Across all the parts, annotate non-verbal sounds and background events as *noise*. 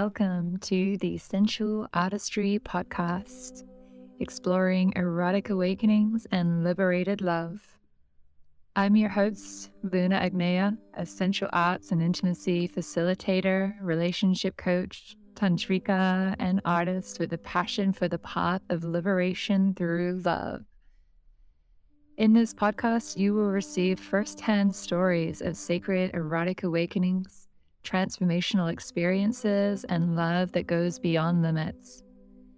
Welcome to the Sensual Artistry Podcast, exploring erotic awakenings and liberated love. I'm your host, Luna Agneya, a sensual arts and intimacy facilitator, relationship coach, tantrika, and artist with a passion for the path of liberation through love. In this podcast, you will receive firsthand stories of sacred erotic awakenings transformational experiences, and love that goes beyond limits.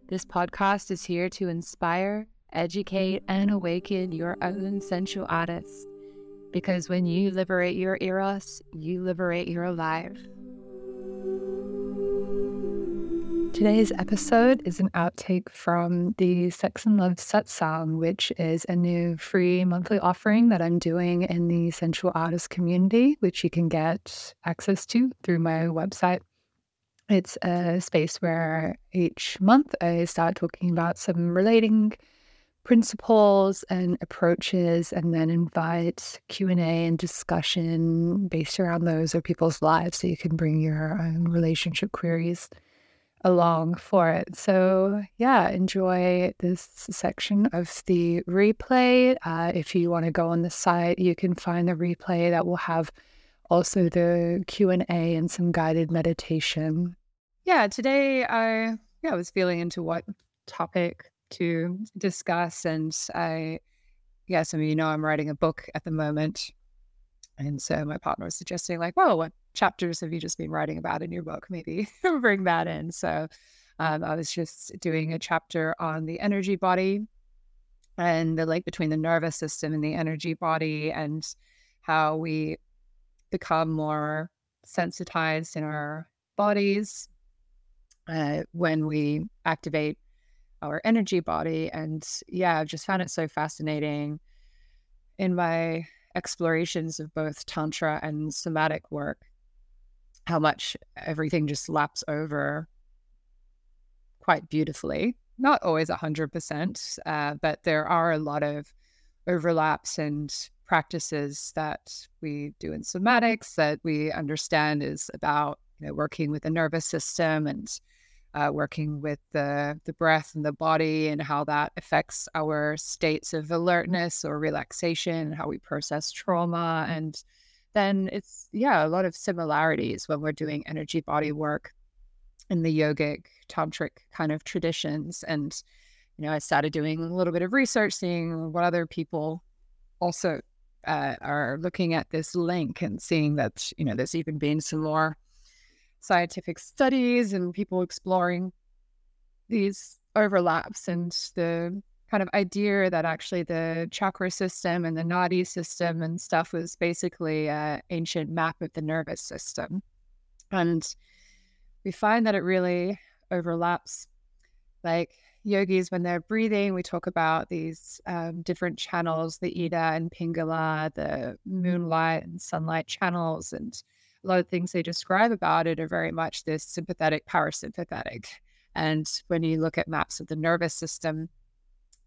This podcast is here to inspire, educate, and awaken your own sensual artist. Because when you liberate your eros, you liberate your life. Today's episode is an outtake from the Sex and Love Satsang, which is a new free monthly offering that I'm doing in the Sensual Artist community, which you can get access to through my website. It's a space where each month I start talking about some relating principles and approaches and then invite q&a and discussion based around those or people's lives so you can bring your own relationship queries along for it. So, yeah, enjoy this section of the replay. Uh, if you want to go on the site, you can find the replay that will have also the Q&A and some guided meditation. Yeah, today I yeah, was feeling into what topic to discuss and I yeah, some of you know I'm writing a book at the moment. And so my partner was suggesting like, well, what chapters have you just been writing about in your book? Maybe *laughs* bring that in. So um, I was just doing a chapter on the energy body and the link between the nervous system and the energy body and how we become more sensitized in our bodies uh, when we activate our energy body. And yeah, I've just found it so fascinating in my explorations of both Tantra and somatic work how much everything just laps over quite beautifully. Not always 100%, uh, but there are a lot of overlaps and practices that we do in somatics that we understand is about you know, working with the nervous system and uh, working with the the breath and the body and how that affects our states of alertness or relaxation, how we process trauma and then it's, yeah, a lot of similarities when we're doing energy body work in the yogic tantric kind of traditions. And, you know, I started doing a little bit of research, seeing what other people also uh, are looking at this link and seeing that, you know, there's even been some more scientific studies and people exploring these overlaps and the kind of idea that actually the chakra system and the nadi system and stuff was basically an ancient map of the nervous system. And we find that it really overlaps. Like yogis, when they're breathing, we talk about these um, different channels the Ida and Pingala, the moonlight and sunlight channels. And a lot of things they describe about it are very much this sympathetic, parasympathetic. And when you look at maps of the nervous system,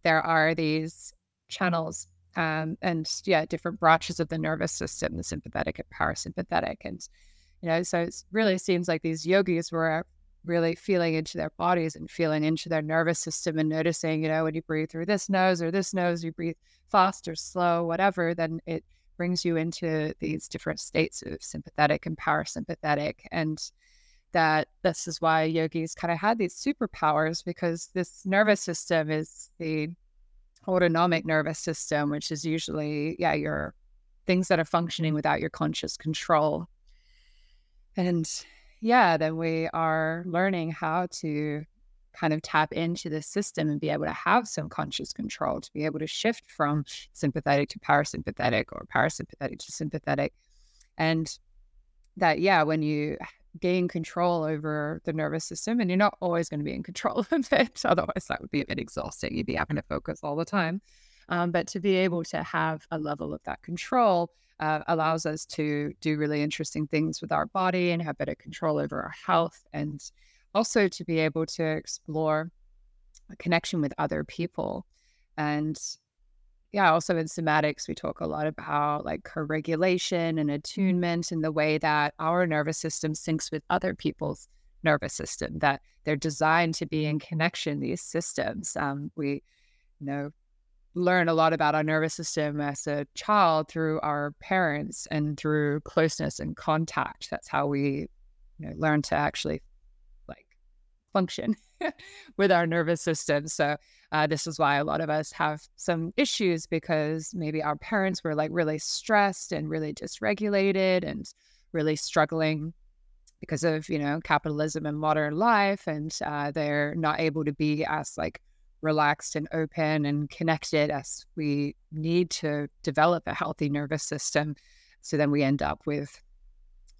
there are these channels um, and yeah, different branches of the nervous system, the sympathetic and parasympathetic. And, you know, so it really seems like these yogis were really feeling into their bodies and feeling into their nervous system and noticing, you know, when you breathe through this nose or this nose, you breathe fast or slow, whatever, then it brings you into these different states of sympathetic and parasympathetic. And that this is why yogis kind of had these superpowers because this nervous system is the autonomic nervous system, which is usually, yeah, your things that are functioning without your conscious control. And yeah, then we are learning how to kind of tap into the system and be able to have some conscious control, to be able to shift from sympathetic to parasympathetic or parasympathetic to sympathetic. And that, yeah, when you gain control over the nervous system and you're not always going to be in control *laughs* of it otherwise that would be a bit exhausting you'd be having to focus all the time um, but to be able to have a level of that control uh, allows us to do really interesting things with our body and have better control over our health and also to be able to explore a connection with other people and yeah, also in somatics, we talk a lot about like co-regulation and mm-hmm. attunement and the way that our nervous system syncs with other people's nervous system, that they're designed to be in connection, these systems. Um, we, you know, learn a lot about our nervous system as a child through our parents and through closeness and contact. That's how we you know, learn to actually function *laughs* with our nervous system. So uh, this is why a lot of us have some issues because maybe our parents were like really stressed and really dysregulated and really struggling because of you know capitalism and modern life, and uh, they're not able to be as like relaxed and open and connected as we need to develop a healthy nervous system. So then we end up with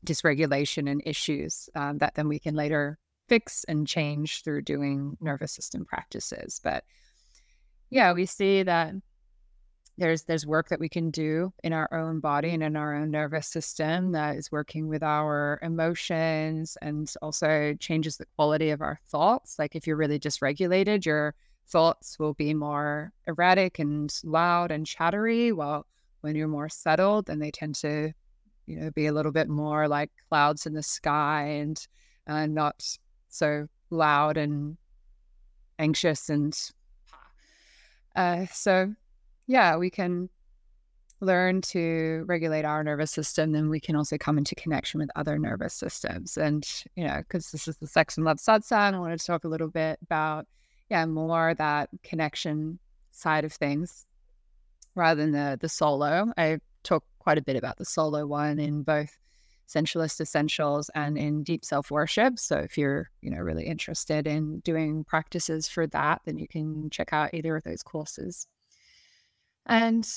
dysregulation and issues um, that then we can later fix and change through doing nervous system practices. But yeah, we see that there's there's work that we can do in our own body and in our own nervous system that is working with our emotions and also changes the quality of our thoughts. Like if you're really dysregulated, your thoughts will be more erratic and loud and chattery, while when you're more settled, then they tend to, you know, be a little bit more like clouds in the sky and uh, not so loud and anxious and uh, so yeah, we can learn to regulate our nervous system, then we can also come into connection with other nervous systems. And, you know, because this is the Sex and Love Satsang, I wanted to talk a little bit about yeah, more that connection side of things rather than the the solo. I talk quite a bit about the solo one in both Sensualist Essentials and in Deep Self Worship. So if you're, you know, really interested in doing practices for that, then you can check out either of those courses. And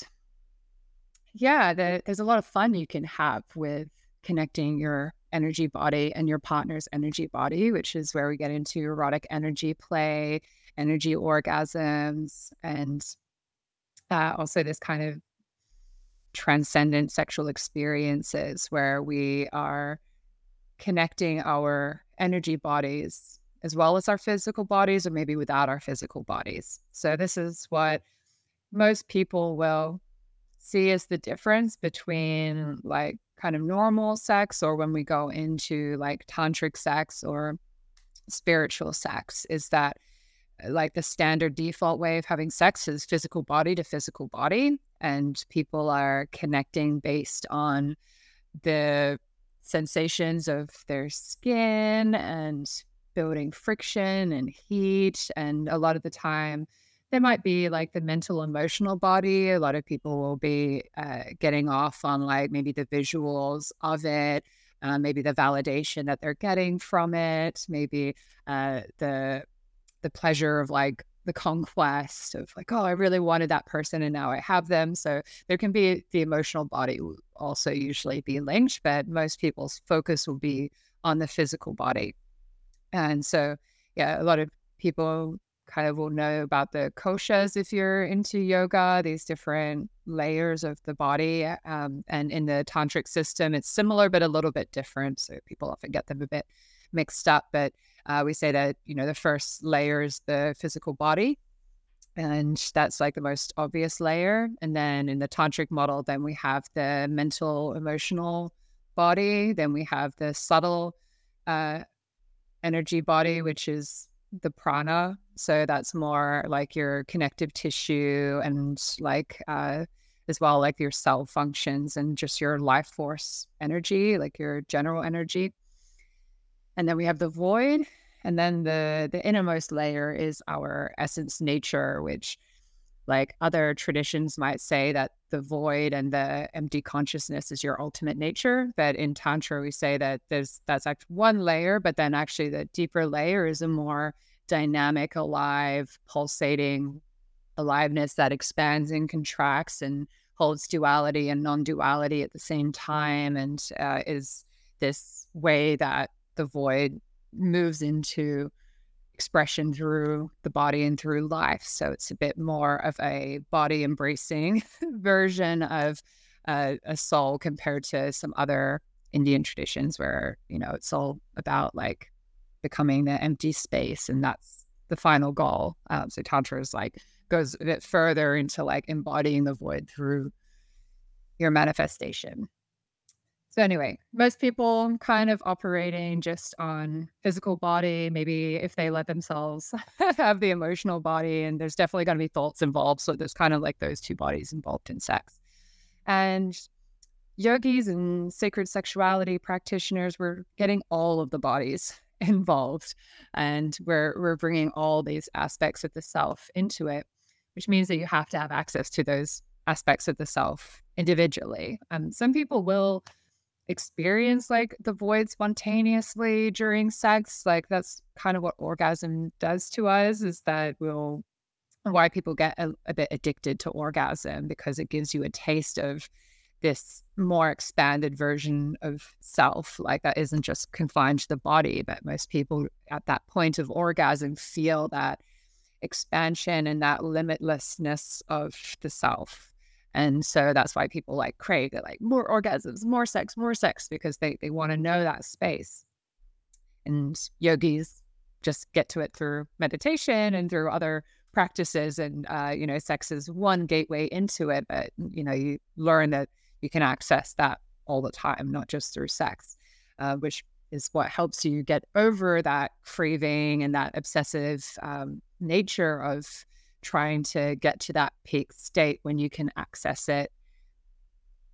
yeah, the, there's a lot of fun you can have with connecting your energy body and your partner's energy body, which is where we get into erotic energy play, energy orgasms, and uh, also this kind of transcendent sexual experiences where we are connecting our energy bodies as well as our physical bodies, or maybe without our physical bodies. So, this is what most people will see as the difference between like kind of normal sex or when we go into like tantric sex or spiritual sex is that like the standard default way of having sex is physical body to physical body and people are connecting based on the sensations of their skin and building friction and heat and a lot of the time there might be like the mental emotional body. A lot of people will be uh, getting off on like maybe the visuals of it uh, maybe the validation that they're getting from it maybe uh, the the pleasure of like the conquest of like oh i really wanted that person and now i have them so there can be the emotional body will also usually be linked but most people's focus will be on the physical body and so yeah a lot of people kind of will know about the koshas if you're into yoga, these different layers of the body. Um, and in the tantric system, it's similar, but a little bit different. So people often get them a bit mixed up. But uh, we say that, you know, the first layer is the physical body. And that's like the most obvious layer. And then in the tantric model, then we have the mental, emotional body. Then we have the subtle uh, energy body, which is the prana. So that's more like your connective tissue and like uh, as well like your cell functions and just your life force energy, like your general energy. And then we have the void, and then the the innermost layer is our essence nature, which like other traditions might say that the void and the empty consciousness is your ultimate nature. But in Tantra, we say that there's that's actually one layer, but then actually the deeper layer is a more dynamic, alive, pulsating aliveness that expands and contracts and holds duality and non-duality at the same time and uh, is this way that the void moves into expression through the body and through life. So it's a bit more of a body embracing *laughs* version of uh, a soul compared to some other Indian traditions where, you know, it's all about like becoming the empty space. And that's the final goal. Um, so Tantra is like, goes a bit further into like embodying the void through your manifestation. So, anyway, most people kind of operating just on physical body. Maybe if they let themselves *laughs* have the emotional body, and there's definitely going to be thoughts involved. So, there's kind of like those two bodies involved in sex. And yogis and sacred sexuality practitioners, we're getting all of the bodies *laughs* involved, and we're we're bringing all these aspects of the self into it, which means that you have to have access to those aspects of the self individually. Um, some people will experience mm-hmm. like the void spontaneously during sex like that's kind of what orgasm does to us is that we'll why people get a, a, bit addicted to orgasm because it gives you a taste of this more expanded version of self like that isn't just confined to the body but most people at that point of orgasm feel that expansion and that limitlessness of the self and so that's why people like crave like more orgasms, more sex, more sex, because they, they want to know that space. And yogis just get to it through meditation and through other practices. And, uh, you know, sex is one gateway into it, but, you know, you learn that you can access that all the time, not just through sex, uh, which is what helps you get over that craving and that obsessive um, nature of trying to get to that peak state when you can access it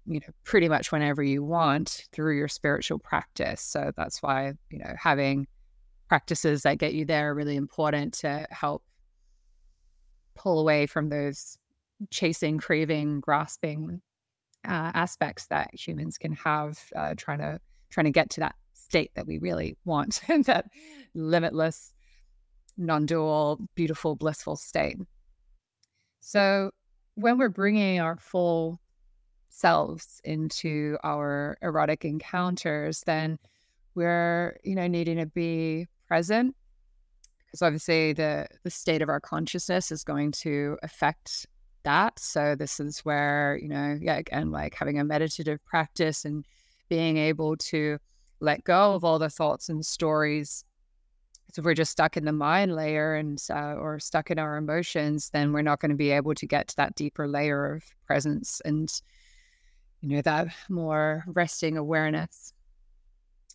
you know pretty much whenever you want through your spiritual practice. So that's why you know having practices that get you there are really important to help pull away from those chasing craving grasping uh, aspects that humans can have uh, trying to trying to get to that state that we really want *laughs* that limitless non-dual beautiful blissful state so when we're bringing our full selves into our erotic encounters, then we're, you know, needing to be present because obviously the the state of our consciousness is going to affect that. So this is where, you know, yeah, again, like having a meditative practice and being able to let go of all the thoughts and stories so if we're just stuck in the mind layer and uh, or stuck in our emotions, then we're not going to be able to get to that deeper layer of presence and you know that more resting awareness.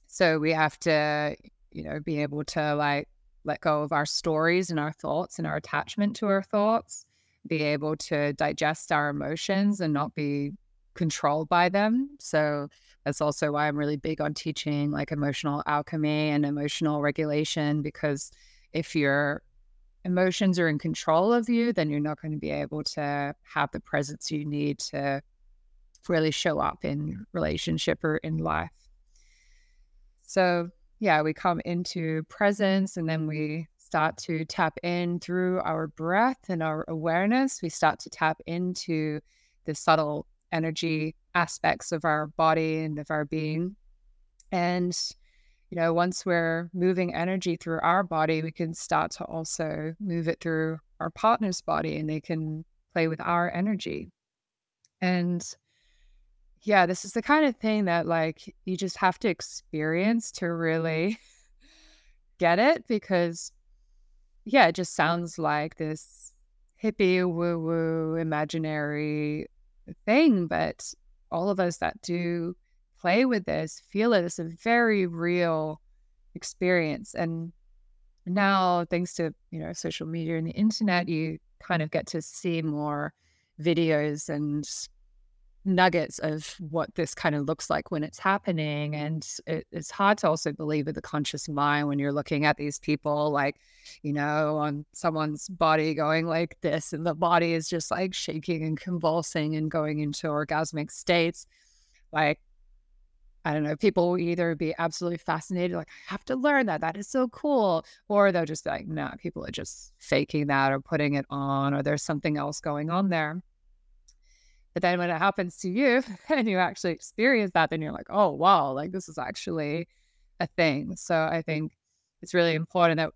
So we have to, you know, be able to like let go of our stories and our thoughts and our attachment to our thoughts, be able to digest our emotions and not be controlled by them. So that's also why I'm really big on teaching like emotional alchemy and emotional regulation because if your emotions are in control of you, then you're not going to be able to have the presence you need to really show up in relationship or in life. So, yeah, we come into presence and then we start to tap in through our breath and our awareness. We start to tap into the subtle energy aspects of our body and of our being. And, you know, once we're moving energy through our body, we can start to also move it through our partner's body and they can play with our energy. And yeah, this is the kind of thing that like you just have to experience to really *laughs* get it because yeah, it just sounds like this hippie woo woo imaginary thing, but all of us that do play with this feel it as a very real experience. And now, thanks to you know social media and the internet, you kind of get to see more videos and nuggets of what this kind of looks like when it's happening. Mm-hmm. And it, it's hard to also believe with the conscious mind when you're looking at these people, like, you know, on someone's body going like this, and the body is just like shaking and convulsing and going into orgasmic states. Like, I don't know, people will either be absolutely fascinated, like, I have to learn that. That is so cool. Or they'll just be like, nah, people are just faking that or putting it on, or there's something else going on there. But then when it happens to you *laughs* and you actually experience that, then you're like, oh, wow, like this is actually a thing. So I think it's really important that,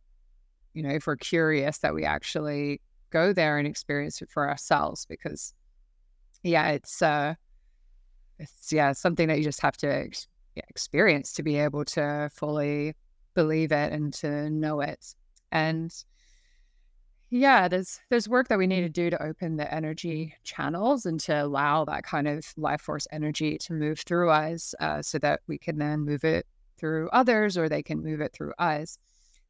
you know, if we're curious, that we actually go there and experience it for ourselves because, yeah, it's, uh, it's, yeah, something that you just have to ex- experience to be able to fully believe it and to know it. And Yeah, there's there's work that we need to do to open the energy channels and to allow that kind of life force energy to move through us, uh, so that we can then move it through others, or they can move it through us.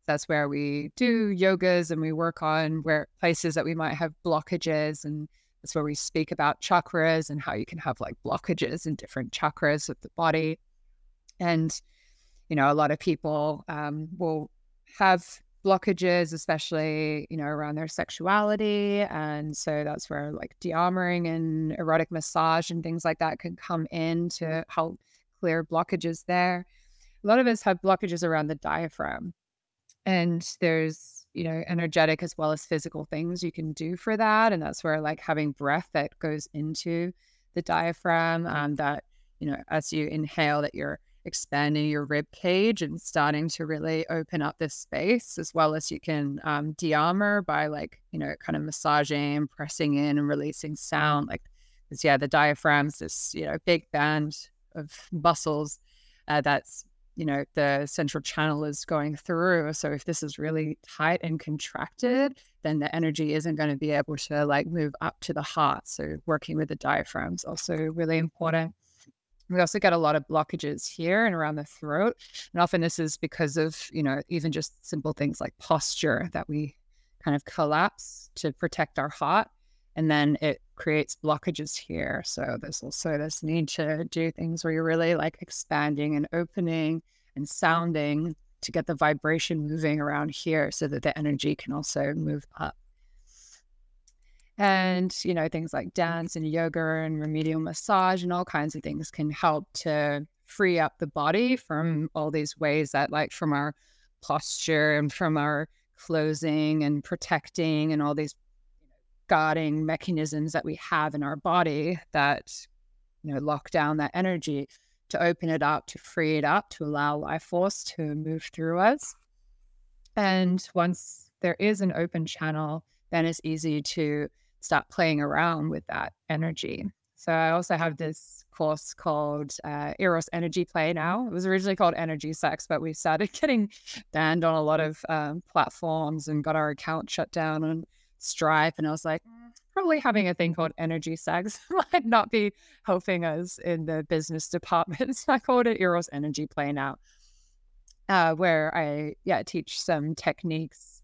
That's where we do yogas and we work on where places that we might have blockages, and that's where we speak about chakras and how you can have like blockages in different chakras of the body. And you know, a lot of people um, will have blockages, especially, you know, around their sexuality. And so that's where like de-armoring and erotic massage and things like that can come in to help clear blockages there. A lot of us have blockages around the diaphragm. And there's, you know, energetic as well as physical things you can do for that. And that's where like having breath that goes into the diaphragm, um, that, you know, as you inhale, that you're expanding your rib cage and starting to really open up this space as well as you can um, de-armor by like you know kind of massaging pressing in and releasing sound like because yeah the diaphragm's this you know big band of muscles uh, that's you know the central channel is going through. So if this is really tight and contracted then the energy isn't going to be able to like move up to the heart. So working with the diaphragm is also really important we also get a lot of blockages here and around the throat. And often this is because of, you know, even just simple things like posture that we kind of collapse to protect our heart. And then it creates blockages here. So there's also this need to do things where you're really like expanding and opening and sounding to get the vibration moving around here so that the energy can also move up and you know things like mm. dance and yoga and remedial massage and all kinds of things can help to free up the body from all these ways that like from our posture and from our closing and protecting and all these guarding mechanisms that we have in our body that you know lock down that energy to open it up to free it up to allow life force to move through us. And once there is an open channel then it's easy to start playing around with that energy. So I also have this course called uh, Eros Energy Play now. It was originally called Energy Sex, but we started *laughs* getting banned on a lot of um, platforms and got our account shut down on Stripe. And I was like, mm, probably having a thing called Energy Sex *laughs* might not be helping us in the business *laughs* department. So I called it Eros Energy Play now, uh, where I yeah teach some techniques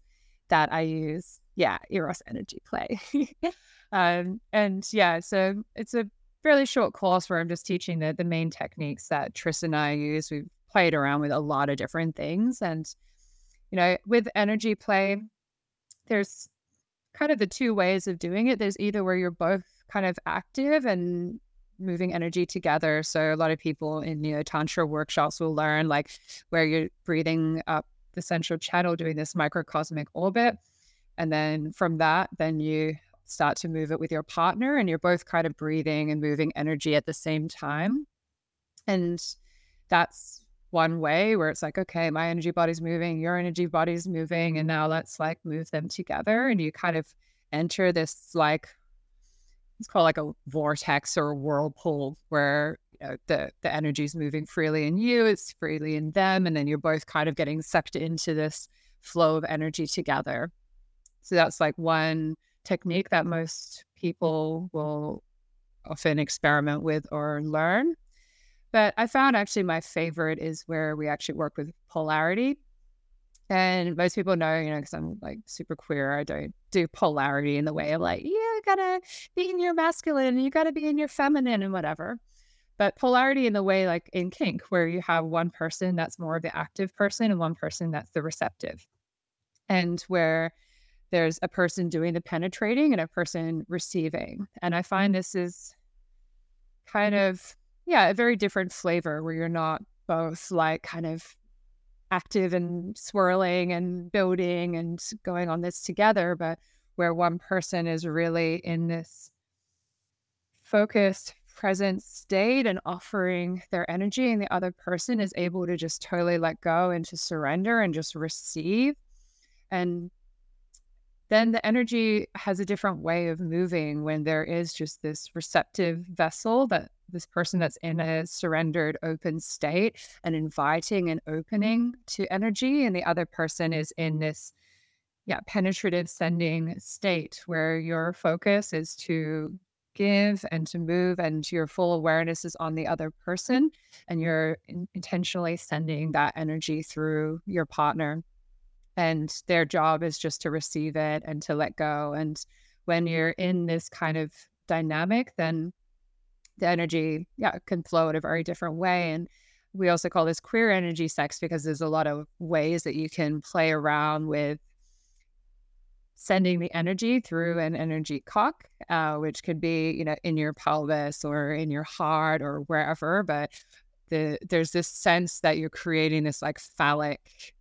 that I use yeah, Eros energy play. *laughs* um, and yeah, so it's a fairly short course where I'm just teaching the the main techniques that Tris and I use. We've played around with a lot of different things, and you know, with energy play, there's kind of the two ways of doing it. There's either where you're both kind of active and moving energy together. So a lot of people in neo tantra workshops will learn like where you're breathing up the central channel, doing this microcosmic orbit and then from that, then you start to move it with your partner and you're both kind of breathing and moving energy at the same time. Mm-hmm. And that's one way where it's like, okay, my energy body's moving, your energy body's moving, and mm-hmm. now let's like move them together. And you kind of enter this like it's called like a vortex or a whirlpool where you know, the the energy is moving freely in you, it's freely in them, and then you're both kind of getting sucked into this flow of energy together. So that's like one technique that most people will often experiment with or learn. But I found actually my favorite is where we actually work with polarity. And most people know, you know, because I'm like super queer, I don't do polarity in the way of like, you gotta be in your masculine, you gotta be in your feminine and whatever. But polarity in the way like in kink, where you have one person that's more of the active person and one person that's the receptive. And where there's a person doing the penetrating and a person receiving. And I find this is kind mm-hmm. of, yeah, a very different flavor where you're not both like kind of active and swirling and building and going on this together, but where one person is really in this focused, present state and offering their energy, and the other person is able to just totally let go and to surrender and just receive. And then the energy has a different way of moving when there is just this receptive vessel that this person that's in a surrendered open state and inviting and opening to energy and the other person is in this yeah, penetrative sending state where your focus is to give and to move and your full awareness is on the other person and you're intentionally sending that energy through your partner and their job is just to receive it and to let go and when you're in this kind of dynamic then the energy yeah can flow in a very different way and we also call this queer energy sex because there's a lot of ways that you can play around with sending the energy through an energy cock, uh, which could be, you know, in your pelvis or in your heart or wherever. But the there's this sense that you're creating this like phallic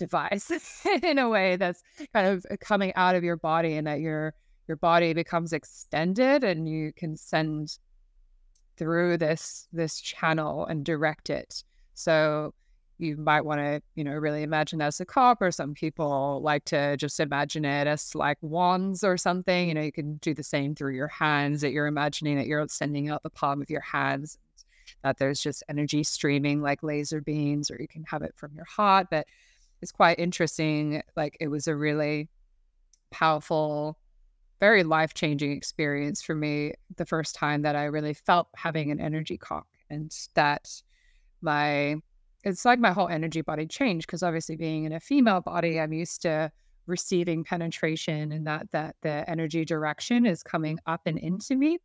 device *laughs* in a way that's kind of uh, coming out of your body and that your your body becomes extended and you can send through this this channel and direct it. So you might want to, you know, really imagine that as a cup, or some people like to just imagine it as like wands or something. You know, you can do the same through your hands that you're imagining that you're sending out the palm of your hands, that there's just energy streaming like laser beams, or you can have it from your heart. But it's quite interesting. Like it was a really powerful very life changing experience for me the first time that I really felt having an energy cock and that my it's like my whole energy body changed because obviously being in a female body I'm used to receiving penetration and that that the energy direction is coming up and into me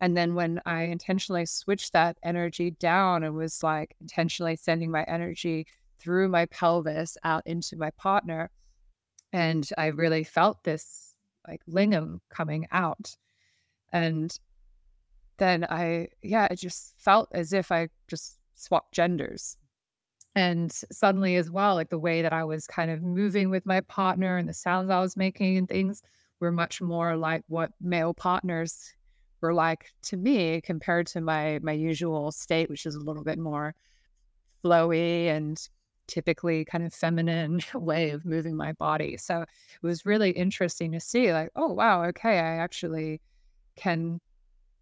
and then when I intentionally switched that energy down and was like intentionally sending my energy through my pelvis out into my partner and I really felt this like lingam coming out. And then I, yeah, it just felt as if I just swapped genders. And suddenly, as well, like the way that I was kind of moving with my partner and the sounds I was making and things were much more like what male partners were like to me compared to my my usual state, which is a little bit more flowy and typically kind of feminine *laughs* way of moving my body. So it was really interesting to see, like, oh, wow, okay, I actually can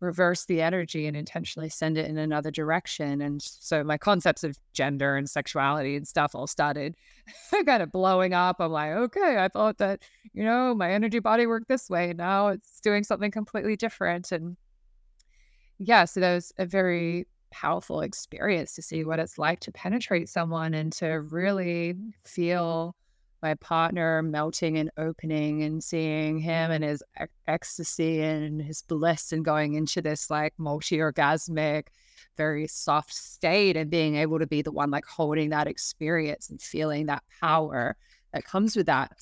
reverse the energy and intentionally send it in another direction. And so my concepts of gender and sexuality and stuff all started *laughs* kind of blowing up. I'm like, okay, I thought that, you know, my energy body worked this way. Now it's doing something completely different. And yeah, so that was a very powerful experience to see what mm-hmm. it's like to penetrate someone and to really feel my partner melting and opening and seeing him and mm-hmm. his ec- ecstasy and his bliss and going into this like multi orgasmic, very soft state and being able to be the one like holding that experience and feeling that power that comes with that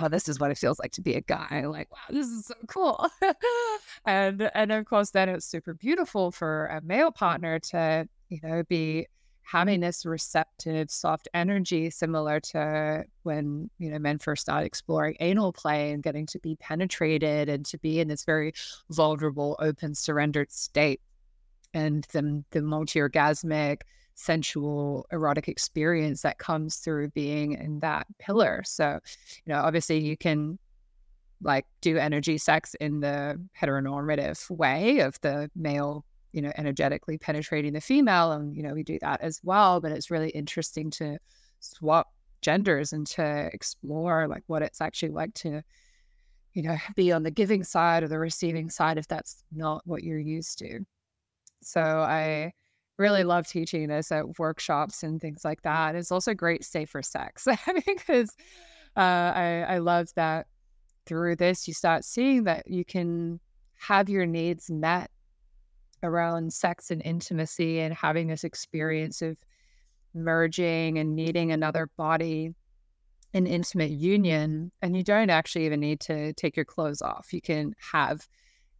wow, this is what it feels like to be a guy. Like, wow, this is so cool. *laughs* and and of course, then it's super beautiful for a male partner to, you know, be having this receptive, soft energy, similar to when you know men first start exploring anal play and getting to be penetrated and to be in this very vulnerable, open, surrendered state. And then the multi-orgasmic sensual erotic experience that comes through being in that pillar. So, you know, obviously you can like do energy sex in the heteronormative way of the male, you know, energetically penetrating the female. And, you know, we do that as well. But it's really interesting to swap genders and to explore like what it's actually like to, you know, *laughs* be on the giving side or the receiving side if that's not what you're used to. So I, really love teaching this at workshops and things like that. It's also great safer sex *laughs* because uh, I, I love that through this you start seeing that you can have your needs met around sex and intimacy and having this experience of merging and needing another body in intimate union and you don't actually even need to take your clothes off you can have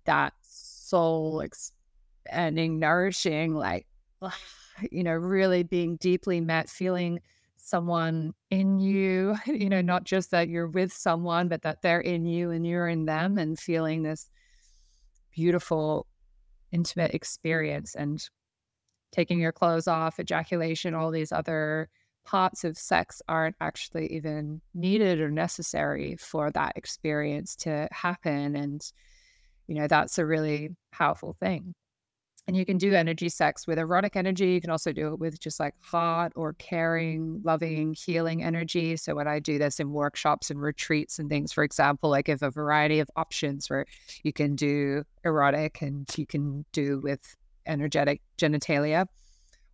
that soul expanding nourishing like *sighs* you know, really being deeply met, feeling someone in you, *laughs* you know, not just that you're with someone, but that they're in you and you're in them and feeling this beautiful, intimate experience and taking your clothes off, ejaculation, all these other parts of sex aren't actually even needed or necessary for that experience to happen. And, you know, that's a really powerful thing. And you can do energy sex with erotic energy. You can also do it with just like hot or caring, loving, healing energy. So when I do this in workshops and retreats and things, for example, I give a variety of options where you can do erotic and you can do with energetic genitalia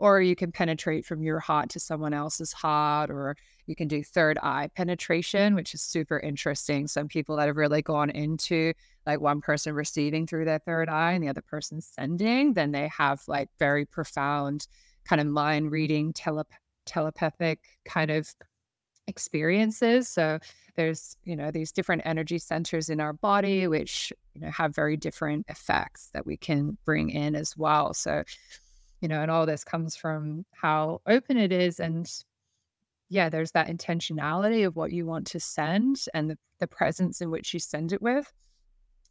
or you can penetrate from your heart to someone else's heart, or you can do third eye penetration, which is super interesting. Some people that have really gone into like one person receiving through their third eye and the other person sending, then they have like very profound kind of mind reading, telep- telepathic kind of experiences. So there's, you know, these different energy centers in our body, which, you know, have very different effects that we can bring in as well. So you know, and all this comes from how open it is. And yeah, there's that intentionality of what you want to send and the, the presence in which you send it with.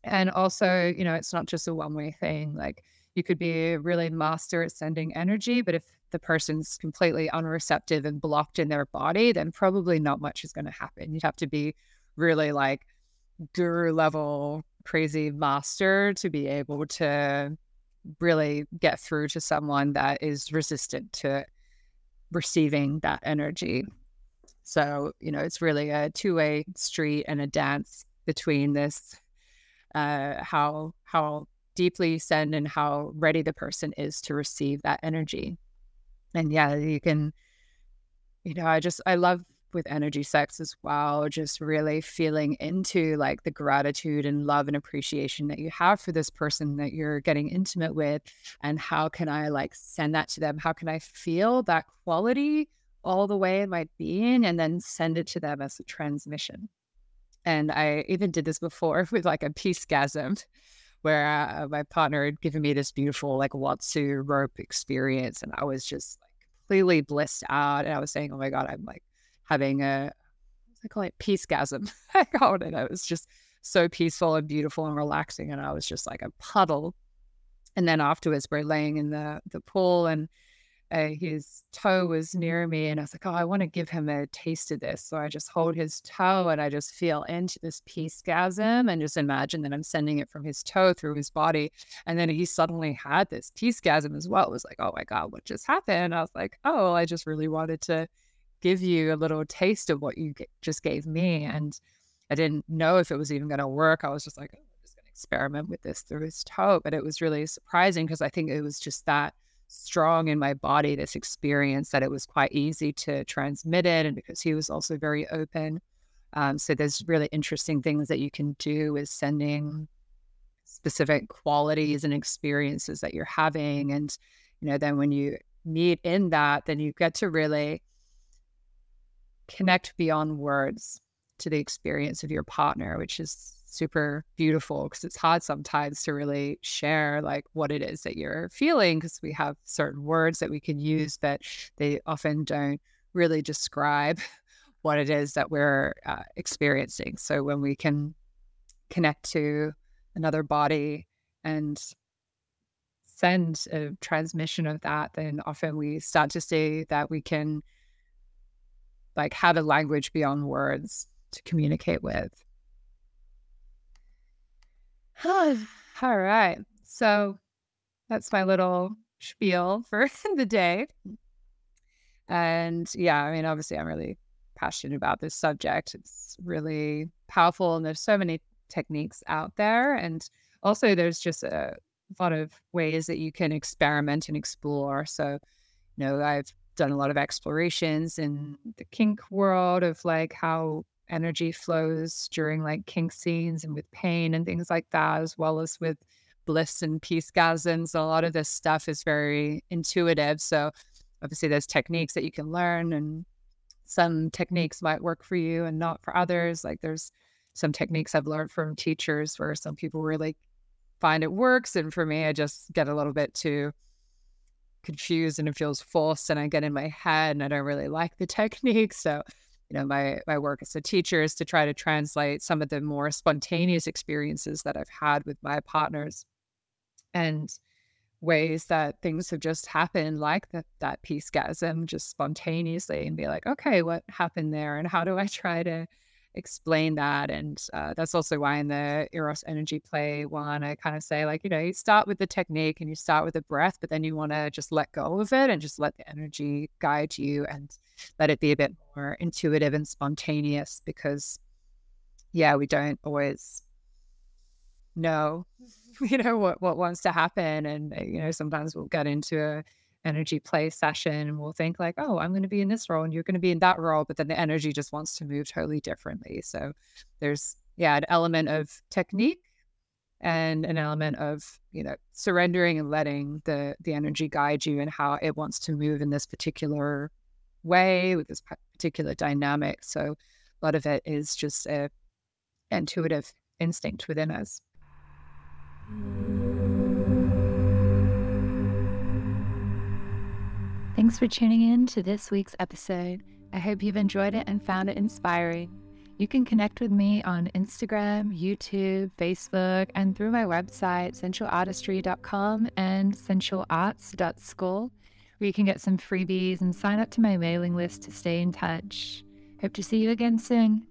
And also, you know, it's not just a one way thing. Like you could be really master at sending energy, but if the person's completely unreceptive and blocked in their body, then probably not much is going to happen. You'd have to be really like guru level crazy master to be able to really get through to someone that is resistant to receiving that energy. So, you know, it's really a two way street and a dance between this uh, how how deeply you send and how ready the person is to receive that energy. And yeah, you can, you know, I just I love with energy sex as well, just really feeling into like the gratitude and love and appreciation that you have for this person that you're getting intimate with. And how can I like send that to them? How can I feel that quality all the way in my being and then send it to them as a transmission? And I even did this before *laughs* with like a peace gasm where uh, my partner had given me this beautiful like Watsu rope experience. And I was just like completely blissed out. And I was saying, oh my God, I'm like having a *laughs* I call it peace gasm. I called it. It was just so peaceful and beautiful and relaxing. And I was just like a puddle. And then afterwards, we're laying in the the pool, and uh, his toe was near me, and I was like, "Oh, I want to give him a taste of this." So I just hold his toe, and I just feel into this peace gasm, and just imagine that I'm sending it from his toe through his body. And then he suddenly had this peace gasm as well. It was like, "Oh my god, what just happened?" I was like, "Oh, I just really wanted to." Give you a little taste of what you just gave me. And I didn't know if it was even going to work. I was just like, oh, I'm just going to experiment with this through his toe. But it was really surprising because I think it was just that strong in my body, this experience, that it was quite easy to transmit it. And because he was also very open. Um, so there's really interesting things that you can do with sending specific qualities and experiences that you're having. And, you know, then when you meet in that, then you get to really connect beyond words to the experience of your partner, which is super beautiful because it's hard sometimes to really share like what it is that you're feeling because we have certain words that we can use, but they often don't really describe *laughs* what it is that we're uh, experiencing. So when we can connect to another body and send a transmission of that, then often we start to see that we can like have a language beyond words to communicate with. All right. So that's my little spiel for *laughs* the day. And yeah, I mean, obviously, I'm really passionate about this subject. It's really powerful, and there's so many techniques out there. And also, there's just a lot of ways that you can experiment and explore. So, you know, I've done a lot of explorations in mm. the kink world of like how energy flows during like kink scenes and with pain and things like that, as well as with bliss and peace gasms. A lot of this stuff is very intuitive. So obviously there's techniques that you can learn and some mm-hmm. techniques might work for you and not for others. Like there's some techniques I've learned from teachers where some people really find it works. And for me, I just get a little bit too confused and it feels forced and I get in my head and I don't really like the *laughs* technique. So, you know, my my work as a teacher is to try to translate some of the more spontaneous experiences that I've had with my partners and ways that things have just happened like that that peace gasm just spontaneously and be like, okay, what happened there? And how do I try to explain that. And uh, that's also why in the Eros energy play one, I kind of say, like, you know, you start with the technique and you start with the breath, but then you want to just let go of it and just let the energy guide you and let it be a bit more intuitive and spontaneous because, yeah, we don't always know, *laughs* you know, what, what wants to happen. And, you know, sometimes we'll get into a, energy play session we'll think like, oh, I'm going to be in this role and you're going to be in that role, but then the energy just wants to move totally differently. So there's yeah, an element of technique and an element of, you know, surrendering and letting the the energy guide you and how it wants to move in this particular way with this particular dynamic. So a lot of it is just a intuitive instinct within us. Thanks for tuning in to this week's episode. I hope you've enjoyed it and found it inspiring. You can connect with me on Instagram, YouTube, Facebook, and through my website, sensualartistry.com and sensualarts.school, where you can get some freebies and sign up to my mailing list to stay in touch. Hope to see you again soon.